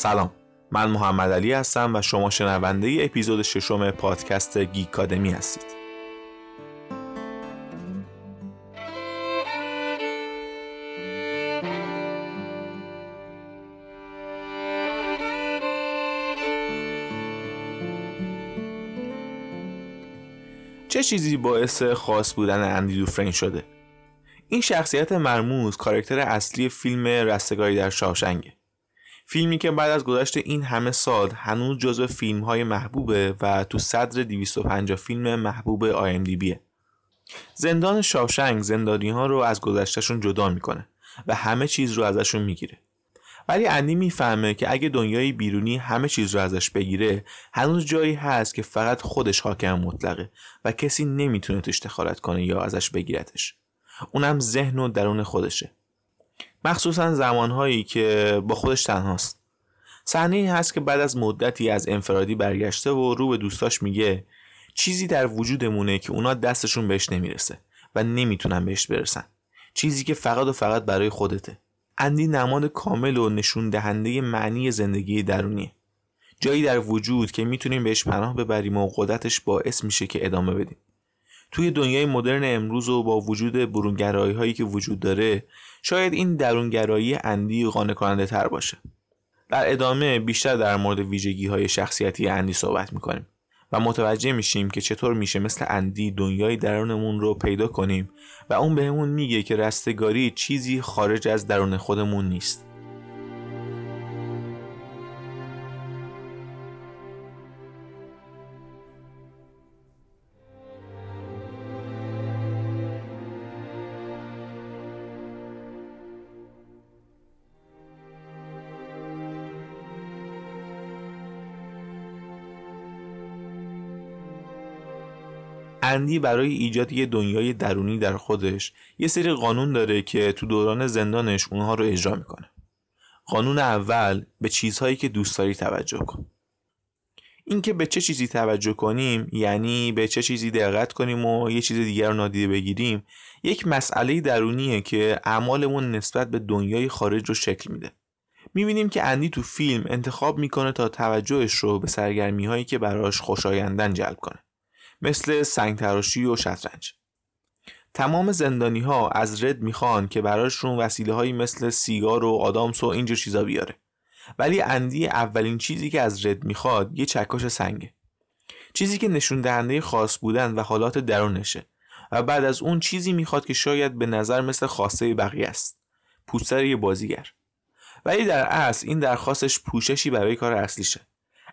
سلام. من محمد علی هستم و شما شنونده ای اپیزود ششم پادکست گیکادمی هستید. چه چیزی باعث خاص بودن اندی دوفرین شده؟ این شخصیت مرموز کارکتر اصلی فیلم رستگاری در شاوشنگه. فیلمی که بعد از گذشت این همه سال هنوز جزو فیلم های محبوبه و تو صدر 250 فیلم محبوب بیه. زندان شاوشنگ زندانی ها رو از گذشتشون جدا می‌کنه و همه چیز رو ازشون می‌گیره. ولی اندی می‌فهمه که اگه دنیای بیرونی همه چیز رو ازش بگیره هنوز جایی هست که فقط خودش حاکم مطلقه و کسی نمی‌تونه توش دخالت کنه یا ازش بگیرتش. اونم ذهن و درون خودشه. مخصوصا زمانهایی که با خودش تنهاست. صحنه ای هست که بعد از مدتی از انفرادی برگشته و رو به دوستاش میگه چیزی در وجودمونه که اونا دستشون بهش نمی‌رسه و نمی‌تونن بهش برسن. چیزی که فقط و فقط برای خودته. اندی نماد کامل و نشون دهنده معنی زندگی درونیه. جایی در وجود که می‌تونیم بهش پناه ببریم و قدرتش باعث میشه که ادامه بدیم. توی دنیای مدرن امروز و با وجود برونگرایی هایی که وجود داره شاید این درونگرایی اندی قانع کننده تر باشه. در ادامه بیشتر در مورد ویژگی های شخصیتی اندی صحبت می‌کنیم و متوجه میشیم که چطور میشه مثل اندی دنیای درونمون رو پیدا کنیم و اون بهمون میگه که رستگاری چیزی خارج از درون خودمون نیست. اندی برای ایجاد یه دنیای درونی در خودش یه سری قانون داره که تو دوران زندانش اونها رو اجرا می‌کنه. قانون اول به چیزهایی که دوست داری توجه کن. اینکه به چه چیزی توجه کنیم یعنی به چه چیزی دقت کنیم و یه چیز دیگر رو نادیده بگیریم یک مسئله درونیه که اعمالمون نسبت به دنیای خارج رو شکل میده. می‌بینیم که اندی تو فیلم انتخاب می‌کنه تا توجهش رو به سرگرمی هایی که براش خوشایندن جلب کنه. مثل سنگ تراشی و شطرنج. تمام زندانی ها از رد می‌خوان که براشون وسیله هایی مثل سیگار و آدامس و اینجور چیزا بیاره. ولی اندی اولین چیزی که از رد می‌خواد یه چکش سنگه. چیزی که نشون دهنده خاص بودن و حالات درونشه و بعد از اون چیزی می‌خواد که شاید به نظر مثل خواسته بقیه است. پوستر یه بازیگر. ولی در اصل این درخواستش پوششی برای کار اصلیشه.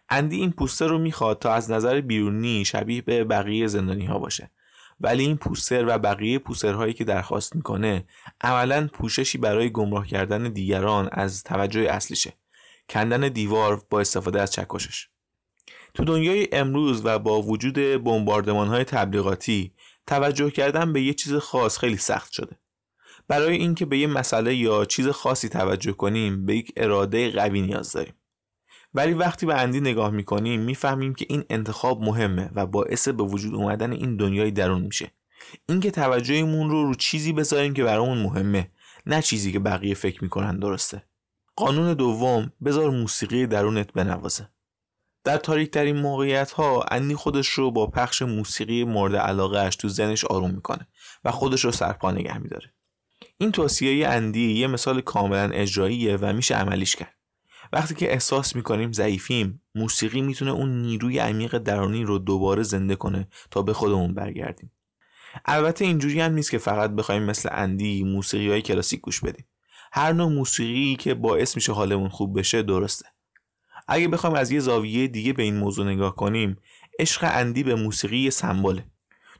اندی این پوستر رو می‌خواد تا از نظر بیرونی شبیه به بقیه زندانی ها باشه. ولی این پوستر و بقیه پوسترهایی که درخواست می‌کنه عملا پوششی برای گمراه کردن دیگران از توجه اصلیشه. کندن دیوار با استفاده از چکشش. تو دنیای امروز و با وجود بمباردمان های تبلیغاتی توجه کردن به یه چیز خاص خیلی سخت شده. برای اینکه به یه مسئله یا چیز خاصی توجه کنیم به یک اراده قوی نیاز داریم. ولی وقتی به اندی نگاه می‌کنیم می‌فهمیم که این انتخاب مهمه و باعث به وجود اومدن این دنیای درون میشه. اینکه توجهمون رو رو چیزی بذاریم که برامون مهمه نه چیزی که بقیه فکر می‌کنن درسته. قانون دوم بذار موسیقی درونت بنوازه. در تاریک ترین موقعیت ها اندی خودش رو با پخش موسیقی مورد علاقه اش تو زنش آروم می‌کنه و خودش رو سرپا نگه میداره. این توصیه اندی یه مثال کاملا اجراییه و میشه عملیش کرد. وقتی که احساس می‌کنیم ضعیفیم موسیقی می‌تونه اون نیروی عمیق درونی رو دوباره زنده کنه تا به خودمون برگردیم. البته اینجوری هم نیست که فقط بخوایم مثل اندی موسیقی های کلاسیک گوش بدیم. هر نوع موسیقی که باعث میشه حالمون خوب بشه درسته. اگه بخوایم از یه زاویه دیگه به این موضوع نگاه کنیم عشق اندی به موسیقی سمبله.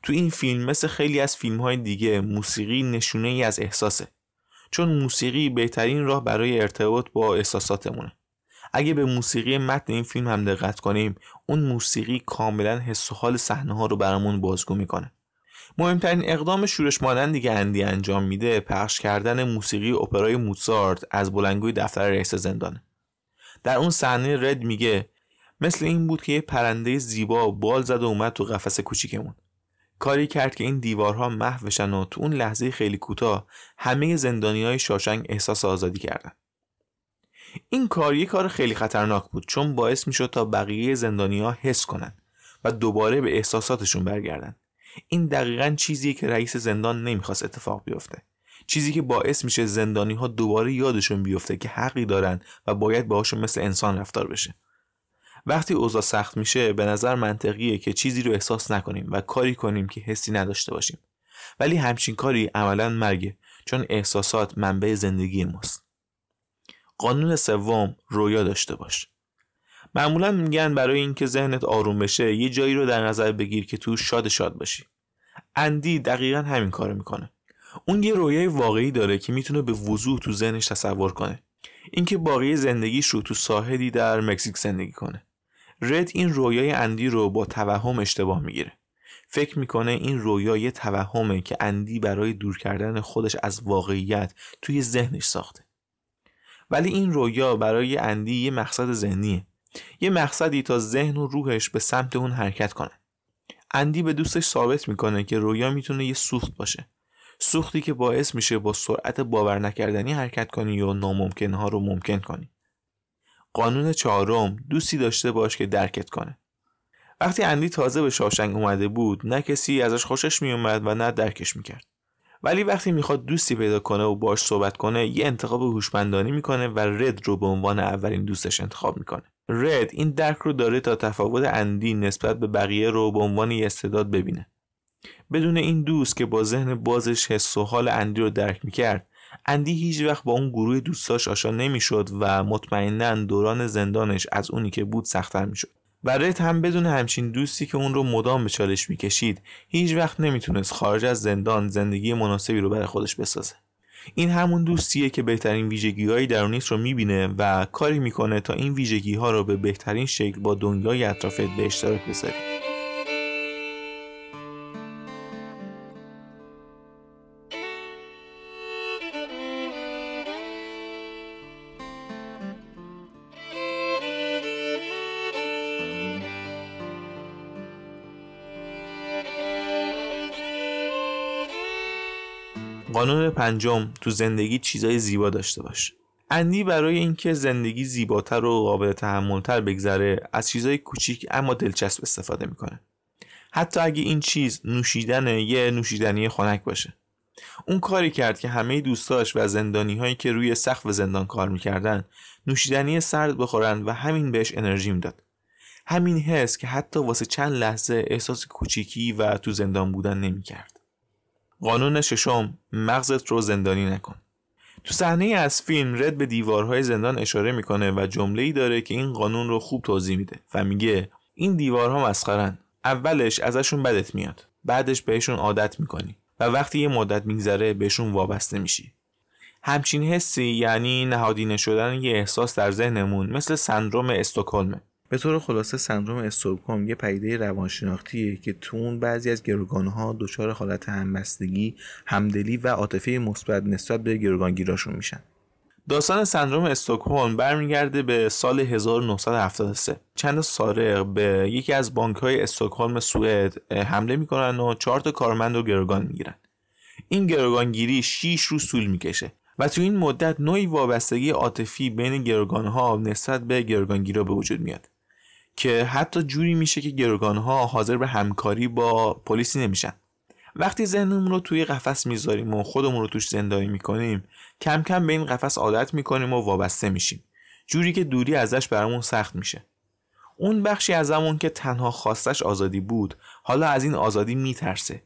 تو این فیلم مثل خیلی از فیلم های دیگه موسیقی نشونه ای از احساسه. چون موسیقی بهترین راه برای ارتباط با احساساتمونه. اگه به موسیقی متن این فیلم هم دقت کنیم اون موسیقی کاملا حس و حال صحنه ها رو برامون بازگو می‌کنه. مهمترین اقدام شورش مانندی که اندی انجام میده پخش کردن موسیقی اپرای موتسارت از بلنگوی دفتر رئیس زندانه در اون صحنه رد میگه مثل این بود که یه پرنده زیبا بال زد و اومد تو قفس کوچیکمون. کاری کرد که این دیوارها محو بشن و تو اون لحظه خیلی کوتاه همه زندانی های شاشنگ احساس آزادی کردن. این کار یک کار خیلی خطرناک بود چون باعث می‌شد تا بقیه زندانی ها حس کنن و دوباره به احساساتشون برگردن. این دقیقا چیزیه که رئیس زندان نمی‌خواست اتفاق بیفته. چیزی که باعث میشه زندانی ها دوباره یادشون بیفته که حقی دارن و باید باهاشون مثل انسان رفتار بشه. وقتی اوضاع سخت میشه به نظر منطقیه که چیزی رو احساس نکنیم و کاری کنیم که حسی نداشته باشیم. ولی همچین کاری عملا مرگه چون احساسات منبع زندگی ماست. قانون سوم رویا داشته باش. معمولا میگن برای اینکه ذهنت آروم بشه یه جایی رو در نظر بگیر که تو شاد شاد باشی. اندی دقیقا همین کارو می‌کنه. اون یه رویای واقعی داره که می‌تونه به وضوح تو ذهنش تصور کنه. اینکه باقی زندگیش رو تو ساحلی در مکزیک زندگی کنه. رد این رویای اندی رو با توهم اشتباه می‌گیره. فکر می‌کنه این رویا یه توهمه که اندی برای دور کردن خودش از واقعیت توی ذهنش ساخته. ولی این رویا برای اندی یه مقصد ذهنیه. یه مقصدی تا ذهن و روحش به سمت اون حرکت کنه. اندی به دوستش ثابت می‌کنه که رویا می‌تونه یه سوخت باشه. سوختی که باعث میشه با سرعت باور نکردنی حرکت کنی و ناممکنها رو ممکن کنی. قانون چهارم دوستی داشته باش که درکت کنه. وقتی اندی تازه به شاشنگ اومده بود نه کسی ازش خوشش میومد و نه درکش می‌کرد. ولی وقتی می‌خواد دوستی پیدا کنه و باش صحبت کنه یه انتخاب هوشمندانه می‌کنه و رد رو به عنوان اولین دوستش انتخاب می‌کنه. رد این درک رو داره تا تفاوت اندی نسبت به بقیه رو به عنوان یه استعداد ببینه. بدون این دوست که با ذهن بازش حس و حال اندی رو درک می‌کرد اندی هیچ وقت با اون گروه دوستاش آشنا نمی‌شد و مطمئنا دوران زندانش از اونی که بود سختتر می‌شد. رت هم بدون همچین دوستی که اون رو مدام به چالش می‌کشید هیچ وقت نمی‌تونست خارج از زندان زندگی مناسبی رو برای خودش بسازه. این همون دوستیه که بهترین ویژگی های درونیت رو می‌بینه و کاری می‌کنه تا این ویژگی ها رو به بهترین شکل با دنیای اطرافت به اشتراک بذاری قانون پنجم تو زندگی چیزای زیبا داشته باش. اندی برای اینکه زندگی زیباتر و قابل تحملتر بگذره از چیزای کوچیک اما دلچسب استفاده می‌کنه. حتی اگه این چیز نوشیدن یه نوشیدنی خنک باشه. اون کاری کرد که همه دوستاش و زندانی هایی که روی سقف زندان کار می‌کردن نوشیدنی سرد بخورن و همین بهش انرژی می‌داد. همین حس که حتی واسه چند لحظه احساس کوچیکی و تو زندان بودن نمی‌کرد. قانون ششم مغزت رو زندانی نکن. تو صحنه از فیلم رد به دیوارهای زندان اشاره می‌کنه و جمله ای داره که این قانون رو خوب توضیح میده و میگه این دیوارها مسخرن. اولش ازشون بدت میاد. بعدش بهشون عادت می‌کنی و وقتی یه مدت میگذره بهشون وابسته میشی. همچین حسی یعنی نهادینه شدن یه احساس در ذهنمون مثل سندروم استوکلمه به طور خلاصه سندروم استوکهلم یه پدیده روانشناختیه که تو اون بعضی از گروگانها دچار حالت همبستگی، همدلی و عاطفه مثبت نسبت به گروگانگیراشون میشن. داستان سندروم استوکهلم برمیگرده به سال 1973 چند سارق به یکی از بانک های استکهلم سوئد حمله می‌کنن و چهار تا کارمند رو گروگان می‌گیرن. این گروگانگیری 6 روز طول می‌کشه و تو این مدت نوعی وابستگی عاطفی بین گروگانها نسبت به گروگانگیرا به وجود میاد. که حتی جوری میشه که گروگان ها حاضر به همکاری با پلیسی نمیشن. وقتی ذهنمون رو توی قفس می‌ذاریم و خودمون رو توش زندانی می‌کنیم کم کم به این قفس عادت می‌کنیم و وابسته میشیم. جوری که دوری ازش برامون سخت میشه. اون بخشی از همون که تنها خواستش آزادی بود حالا از این آزادی میترسه.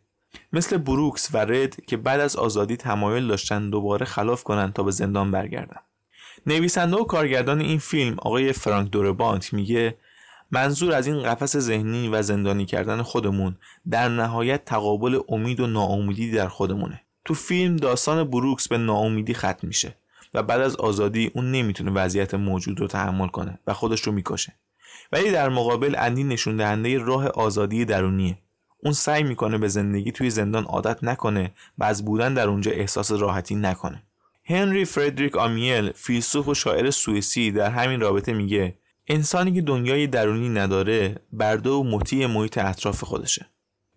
مثل بروکس و رد که بعد از آزادی تمایل داشتن دوباره خلاف کنن تا به زندان برگردن. نویسنده و کارگردان این فیلم آقای فرانک دوربانت میگه منظور از این قفس ذهنی و زندانی کردن خودمون در نهایت تقابل امید و ناامیدی در خودمونه. تو فیلم داستان بروکس به ناامیدی ختم میشه و بعد از آزادی اون نمی‌تونه وضعیت موجود رو تحمل کنه و خودش رو می‌کشه. ولی در مقابل اندی نشون دهنده راه آزادی درونیه. اون سعی می‌کنه به زندگی توی زندان عادت نکنه و از بودن در اونجا احساس راحتی نکنه. هنری فردریک آمیل فیلسوف و شاعر سوئیسی در همین رابطه میگه انسانی که دنیای درونی نداره برده و مطیع محیط اطراف خودشه.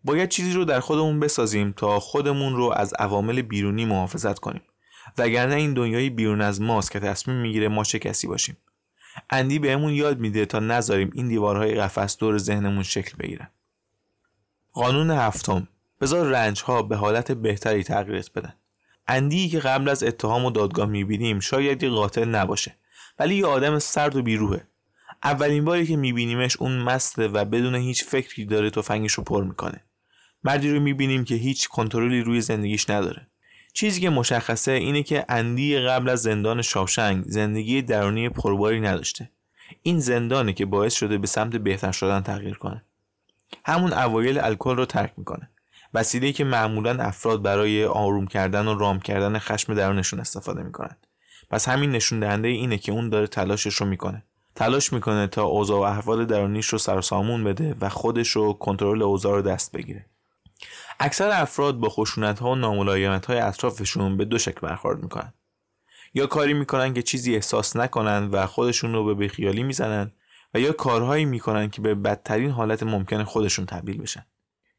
باید چیزی رو در خودمون بسازیم تا خودمون رو از عوامل بیرونی محافظت کنیم. وگرنه این دنیای بیرون از ماست که تصمیم می‌گیره ما چه کسی باشیم. اندی بهمون یاد میده تا نذاریم این دیوارهای قفس دور ذهنمون شکل بگیرن. قانون هفتم. بذار رنج ها به حالت بهتری تغییرت بدن. اندی که قبل از اتهام و دادگاه می‌بینیم شاید یه قاتل نباشه ولی یه آدم سرد و بیروهه. اولین باری که میبینیمش اون مسته و بدون هیچ فکری داره تفنگش رو پر می‌کنه. مردی رو می‌بینیم که هیچ کنترلی روی زندگیش نداره. چیزی که مشخصه اینه که اندی قبل از زندان شاوشنگ زندگی درونی پرباری نداشته. این زندانه که باعث شده به سمت بهتر شدن تغییر کنه. همون اوایل الکل رو ترک می‌کنه. وسیله که معمولا افراد برای آروم کردن و رام کردن خشم درونشون استفاده می‌کنن. پس همین نشون دهنده اینه که اون داره تلاشش رو می‌کنه. تلاش می‌کنه تا اوضاع و احوال درونیش رو سرسامون بده و خودش رو کنترل اوضاع رو دست بگیره. اکثر افراد با خشونت ها و ناملایمت های اطرافشون به دو شکل برخورد می‌کنن. یا کاری می‌کنن که چیزی احساس نکنن و خودشون رو به بیخیالی می‌زنن و یا کارهایی می‌کنن که به بدترین حالت ممکن خودشون تبدیل بشن.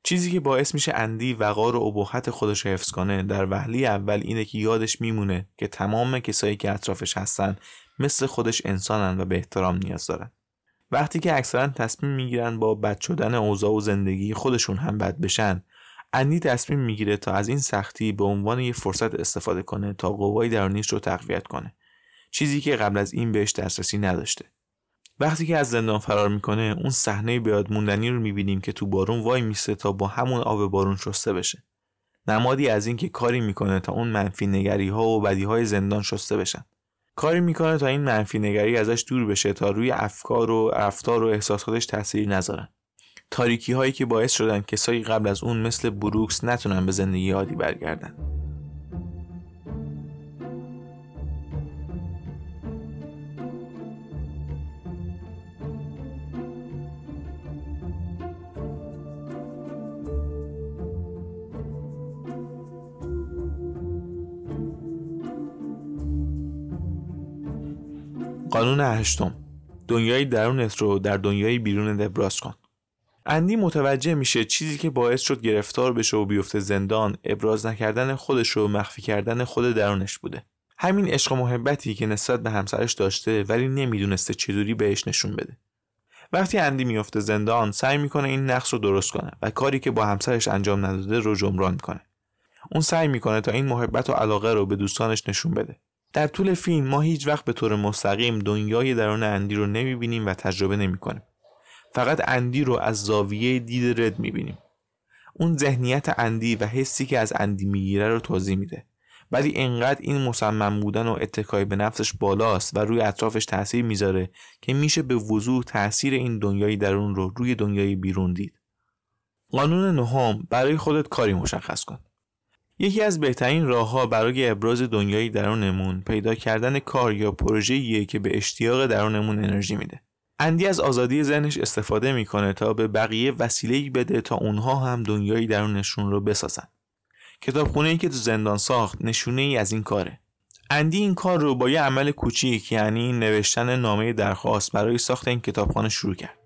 چیزی که باعث میشه اندی وقار و ابهت خودش حفظ کنه در وهله اول اینه که یادش میمونه که تمام کسایی که اطرافش هستن مثل خودش انسانن و به احترام نیاز دارن. وقتی که اکثرا تصمیم می‌گیرن با بد شدن اوضاع و زندگی خودشون هم بد بشن اندی تصمیم می‌گیره تا از این سختی به عنوان یه فرصت استفاده کنه تا قوای درونیش رو تقویت کنه. چیزی که قبل از این بهش دسترسی نداشته. وقتی که از زندان فرار می‌کنه اون صحنه بیاد موندنی رو می‌بینیم که تو بارون وای میسته تا با همون آب بارون شسته بشه. نمادی از اینکه کاری می‌کنه تا اون منفی نگری ها و بدی های زندان شسته بشن. کاری می‌کنه تا این منفی نگری ازش دور بشه تا روی افکار و رفتار و احساساتش تاثیر نذارن تاریکی هایی که باعث شدن کسایی قبل از اون مثل بروکس نتونن به زندگی عادی برگردن. قانون هشتم. دنیای درونت رو در دنیای بیرون ابراز کن. اندی متوجه میشه چیزی که باعث شد گرفتار بشه و بیفته زندان ابراز نکردن خودش رو مخفی کردن خود درونش بوده. همین عشق و محبتی که نسبت به همسرش داشته ولی نمی‌دونسته چطوری بهش نشون بده. وقتی اندی میفته زندان سعی می‌کنه این نقص رو درست کنه و کاری که با همسرش انجام نداده رو جبران کنه. اون سعی می‌کنه تا این محبت و علاقه رو به دوستانش نشون بده. در طول فیلم ما هیچ وقت به طور مستقیم دنیای درون اندی رو نمی‌بینیم و تجربه نمی‌کنیم. فقط اندی رو از زاویه دید رد می‌بینیم. اون ذهنیت اندی و حسی که از اندی می‌گیره رو توضیح میده. ولی انقدر این مصمم بودن و اتکای به نفسش بالاست و روی اطرافش تاثیر می‌ذاره که میشه به وضوح تاثیر این دنیای درون رو روی دنیای بیرون دید. قانون نهم برای خودت کاری مشخص کن. یکی از بهترین راهها برای ابراز دنیای درونمون پیدا کردن کار یا پروژه‌ایه که به اشتیاق درونمون انرژی میده. اندی از آزادی ذهنش استفاده می‌کنه تا به بقیه وسیله بده تا اونها هم دنیای درونشون رو بسازن. کتابخونه ای که تو زندان ساخت نشونه ای از این کاره. اندی این کار رو با یه عمل کوچیک یعنی نوشتن نامه درخواست برای ساخت این کتابخانه شروع کرد.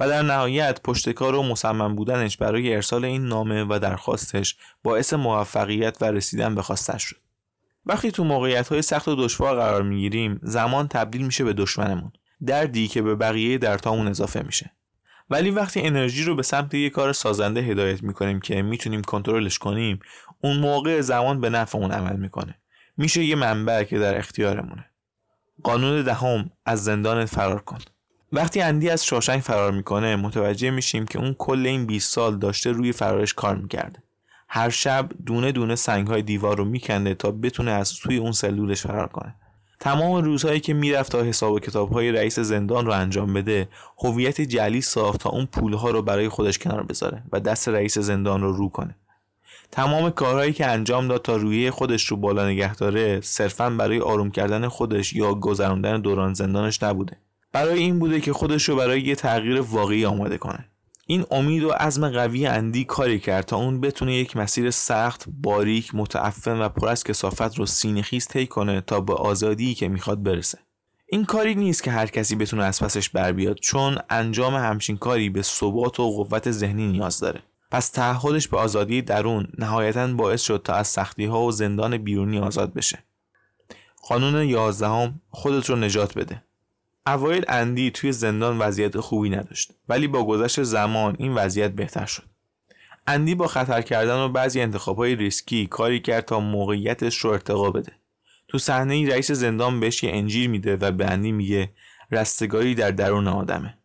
و در نهایت پشتکار و مصمم بودنش برای ارسال این نامه و درخواستش باعث موفقیت و رسیدن به خواستش شد. وقتی تو موقعیت های سخت و دشوار قرار می‌گیریم زمان تبدیل میشه به دشمنمون دردی که به بقیه درتامون اضافه میشه. ولی وقتی انرژی رو به سمت یه کار سازنده هدایت می‌کنیم که می‌تونیم کنترلش کنیم اون موقع زمان به نفعمون عمل می‌کنه. میشه یه منبع که در اختیارمونه. قانون دهم از زندان فرار کن. وقتی اندی از شاشنگ فرار می‌کنه متوجه میشیم که اون کل این 20 سال داشته روی فرارش کار می‌کرده. هر شب دونه دونه سنگ های دیوار رو میکنده تا بتونه از توی اون سلولش فرار کنه. تمام روزهایی که می‌رفت تا حساب و کتاب های رئیس زندان رو انجام بده هویت جلی ساخت تا اون پولها رو برای خودش کنار بذاره و دست رئیس زندان رو رو کنه. تمام کارهایی که انجام داد تا روی خودش رو بالا نگه داره صرفا برای آروم کردن خودش یا گذراندن دوران زندانش نبوده. برای این بوده که خودش رو برای یه تغییر واقعی آماده کنه این امید و عزم قوی اندی کاری کرد تا اون بتونه یک مسیر سخت، باریک، متعفن و پر از کسافت رو سینه‌خیز طی کنه تا به آزادی که می‌خواد برسه. این کاری نیست که هر کسی بتونه از پسش بر بیاد چون انجام همچین کاری به ثبات و قوت ذهنی نیاز داره. پس تعهدش به آزادی درون نهایتا باعث شد تا از سختی ها و زندان بیرونی آزاد بشه. قانون یازدهم خودت رو نجات بده اوایل اندی توی زندان وضعیت خوبی نداشت ولی با گذشت زمان این وضعیت بهتر شد. اندی با خطر کردن و بعضی انتخابهای ریسکی کاری کرد تا موقعیتش رو ارتقا بده. تو صحنه رئیس زندان بهش یه انجیر میده و به اندی میگه رستگاری در درون آدمه.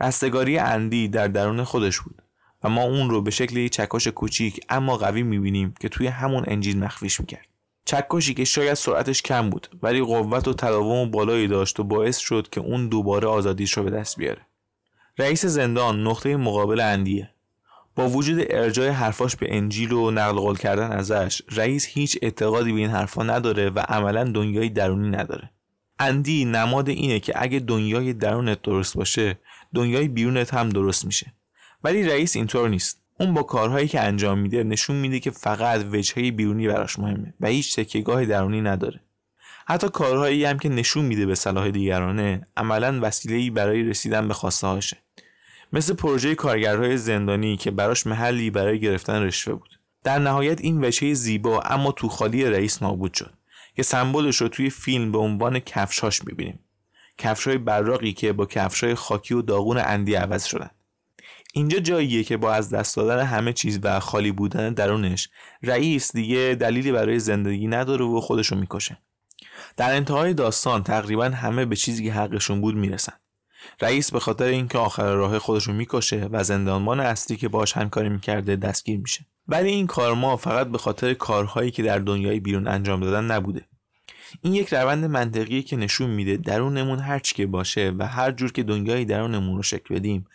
رستگاری اندی در درون خودش بود و ما اون رو به شکل چکش کوچیک اما قوی می‌بینیم که توی همون انجیل مخفیش می‌کرد. چکشی که شاید سرعتش کم بود ولی قوت و تداوم بالایی داشت و باعث شد که اون دوباره آزادیش رو به دست بیاره. رئیس زندان نقطه مقابل اندیه. با وجود ارجای حرفاش به انجیل و نقل قول کردن ازش رئیس هیچ اعتقادی به این حرفا نداره و عملا دنیای درونی نداره. اندی نماد اینه که اگه دنیای درونت درست باشه دنیای بیرونت هم درست میشه. ولی رئیس اینطور نیست. اون با کارهایی که انجام میده نشون میده که فقط وجهه بیرونی براش مهمه و هیچ تکیگاه درونی نداره. حتی کارهایی هم که نشون میده به صلاح دیگرانه عملا وسیله‌ای برای رسیدن به خواسته هاشه مثل پروژه کارگرهای زندانی که براش محلی برای گرفتن رشوه بود. در نهایت این وجهه زیبا اما تو خالی رئیس نابود شد. که سمبلش رو توی فیلم به عنوان کفشاش می‌بینیم. کفشای براقی که با کفشای خاکی و داغون اندی عوض شدن. اینجا جاییه که با از دست دادن همه چیز و خالی بودن درونش رئیس دیگه دلیلی برای زندگی نداره و خودشو می‌کشه. در انتهای داستان تقریبا همه به چیزی که حقشون بود می‌رسن. رئیس به خاطر اینکه آخر راه خودشو می‌کشه و زندانبان اصلی که باش همکاری می‌کرده دستگیر میشه. ولی این کارما فقط به خاطر کارهایی که در دنیای بیرون انجام دادن نبوده. این یک روند منطقیه که نشون میده درونمون هر چی که باشه و هر جور که دنیای درونمون رو شکل بدیم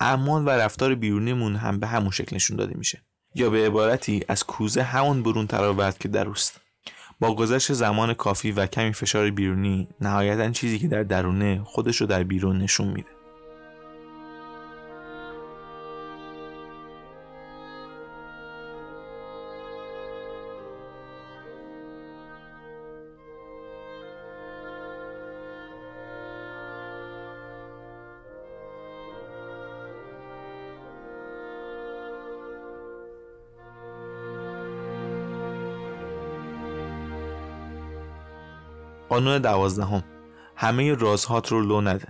اعمال و رفتار بیرونیمون هم به همون شکل نشون داده میشه. یا به عبارتی از کوزه همون برون تراورد که در اوست. با گذشت زمان کافی و کمی فشار بیرونی نهایتا چیزی که در درونه خودش رو در بیرون نشون میده. قانون دوازدهم. همه رازهات رو لو نده.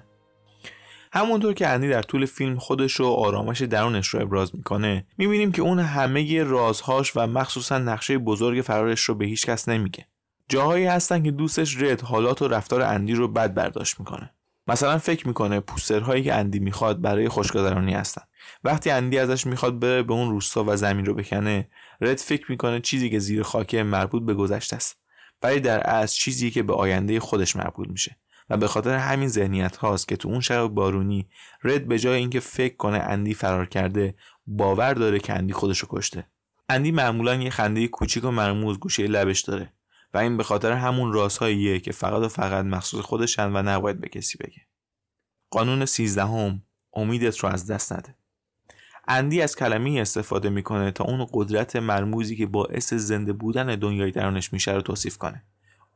همونطور که اندی در طول فیلم خودش و آرامش درونش رو ابراز می‌کنه می‌بینیم که اون همه رازهاش و مخصوصا نقشه بزرگ فرارش رو به هیچ کس نمیگه. جاهایی هستن که دوستش رد حالات و رفتار اندی رو بد برداشت می‌کنه. مثلا فکر می‌کنه پوسترهایی که اندی می‌خواد برای خوشگذرانی هستن. وقتی اندی ازش می‌خواد بره به اون روستا و زمین رو بکنه رد فکر می‌کنه چیزی که زیر خاکه مربوط به گذشته است. ولی در اصل چیزی که به آینده خودش مربوط میشه و به خاطر همین ذهنیت هاست که تو اون شب بارونی رد به جای اینکه فکر کنه اندی فرار کرده باور داره که اندی خودشو کشته. اندی معمولا یه خنده کوچیک و مرموز گوشه لبش داره و این به خاطر همون رازهاییه که فقط و فقط مخصوص خودشن و نباید به کسی بگه. قانون سیزدهم امیدت رو از دست نده. اندی از کلمه استفاده می‌کنه تا اون قدرت مرموزی که باعث زنده بودن دنیای درونش میشه رو توصیف کنه.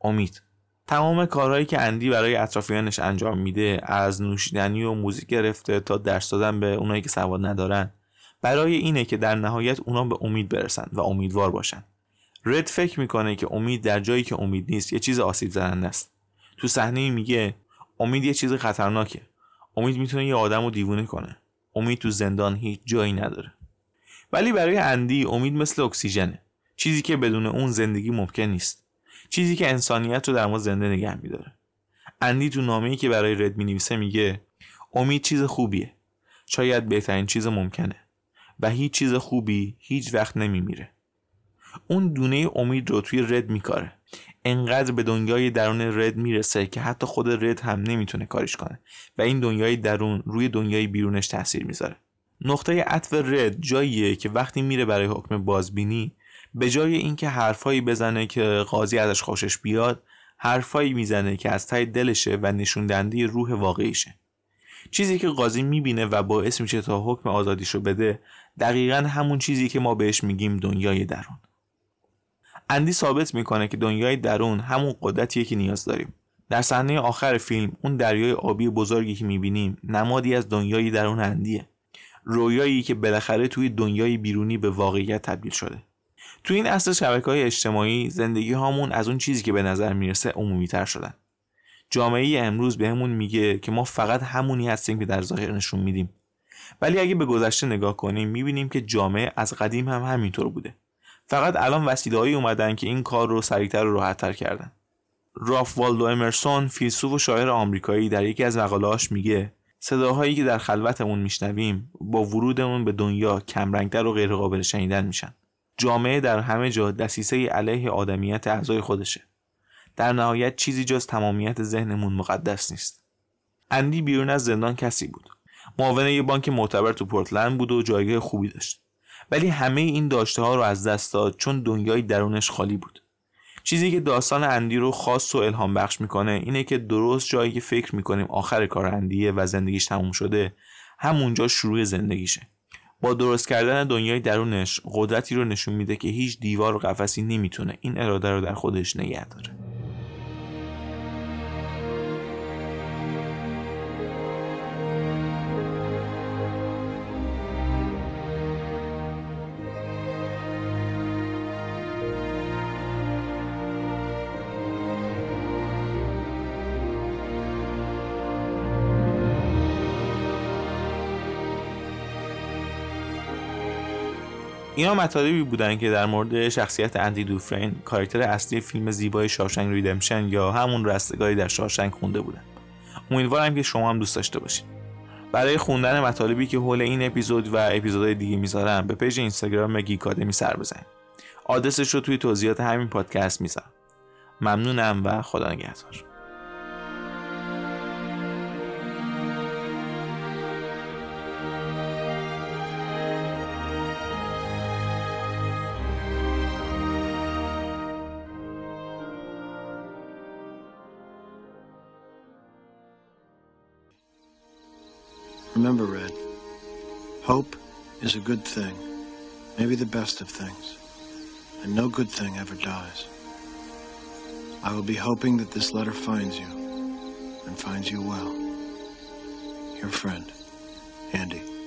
امید. تمام کارهایی که اندی برای اطرافیانش انجام میده از نوشیدنی و موزیک گرفته تا درس دادن به اونایی که سواد ندارن برای اینه که در نهایت اونا به امید برسن و امیدوار باشن. رد فکر می‌کنه که امید در جایی که امید نیست یه چیز آسیب زننده است. تو صحنه میگه امید یه چیز خطرناکه. امید می‌تونه یه آدم رو دیوونه کنه. امید تو زندان هیچ جایی نداره. ولی برای اندی امید مثل اکسیژنه. چیزی که بدون اون زندگی ممکن نیست. چیزی که انسانیت رو در ما زنده نگه میداره. اندی تو نامه‌ای که برای رد می نویسه میگه امید چیز خوبیه. شاید بهترین چیز ممکنه. و هیچ چیز خوبی هیچ وقت نمیمیره. اون دونه امید رو توی رد میکاره. انقدر به دنیای درون رد می‌رسه که حتی خود رد هم نمی‌تونه کارش کنه و این دنیای درون روی دنیای بیرونش تاثیر می‌ذاره. نقطه عطف رد جاییه که وقتی میره برای حکم بازبینی به جای اینکه حرفایی بزنه که قاضی ازش خوشش بیاد حرفایی می‌زنه که از ته دلشه و نشون روح واقعیشه. چیزی که قاضی می‌بینه و باعث میشه تا حکم آزادیشو بده دقیقا همون چیزی که ما بهش میگیم دنیای درون. اندی ثابت می‌کنه که دنیای درون همون قدرتیه که نیاز داریم. در صحنه آخر فیلم اون دریای آبی بزرگی که می‌بینیم نمادی از دنیای درون اندیه. رویایی که بالاخره توی دنیای بیرونی به واقعیت تبدیل شده. تو این اصل شبکه های اجتماعی زندگی هامون از اون چیزی که به نظر می‌رسه عمومی تر شدن. جامعه امروز بهمون میگه که ما فقط همونی هستیم که در ظاهر نشون میدیم. ولی اگه به گذشته نگاه کنیم می‌بینیم که جامعه از قدیم هم همینطور بوده. فقط الان وسیلههایی اومدن که این کار رو سریعتر و راحتتر کردن. راف والدو امرسون فیلسوف و شاعر آمریکایی در یکی از مقالهاش میگه صداهایی که در خلوتمون میشنویم با ورودمون به دنیا کمرنگتر و غیرقابل شنیدن میشن. جامعه در همه جا دسیسه علیه آدمیت اعضای خودشه. در نهایت چیزی جز تمامیت ذهنمون مقدس نیست. اندی بیرون از زندان کسی بود. معاون یه بانک معتبر تو پورتلند بود و جایگاه خوبی داشت. ولی همه این داشته ها رو از دست داد چون دنیای درونش خالی بود. چیزی که داستان اندی رو خاص و الهام بخش می‌کنه اینه که درست جایی که فکر می‌کنیم آخر کار اندیه و زندگیش تموم شده همونجا شروع زندگیشه. با درست کردن دنیای درونش قدرتی رو نشون میده که هیچ دیوار و قفسی نمی‌تونه این اراده رو در خودش نگه داره. اینا مطالبی بودن که در مورد شخصیت اندی دوفرین کاراکتر اصلی فیلم زیبای Shawshank Redemption یا همون رستگاری در شاوشنک خونده بودن. امیدوارم که شما هم دوست داشته باشید برای خوندن مطالبی که حول این اپیزود و اپیزودهای دیگه می‌ذارم به پیج اینستاگرام گیکادمی سر بزنید. آدرسش رو توی توضیحات همین پادکست می‌ذارم. ممنونم و خدا نگهدار. Remember, Red, hope is a good thing, maybe the best of things, and no good thing ever dies. I will be hoping that this letter finds you, and finds you well. Your friend, Andy.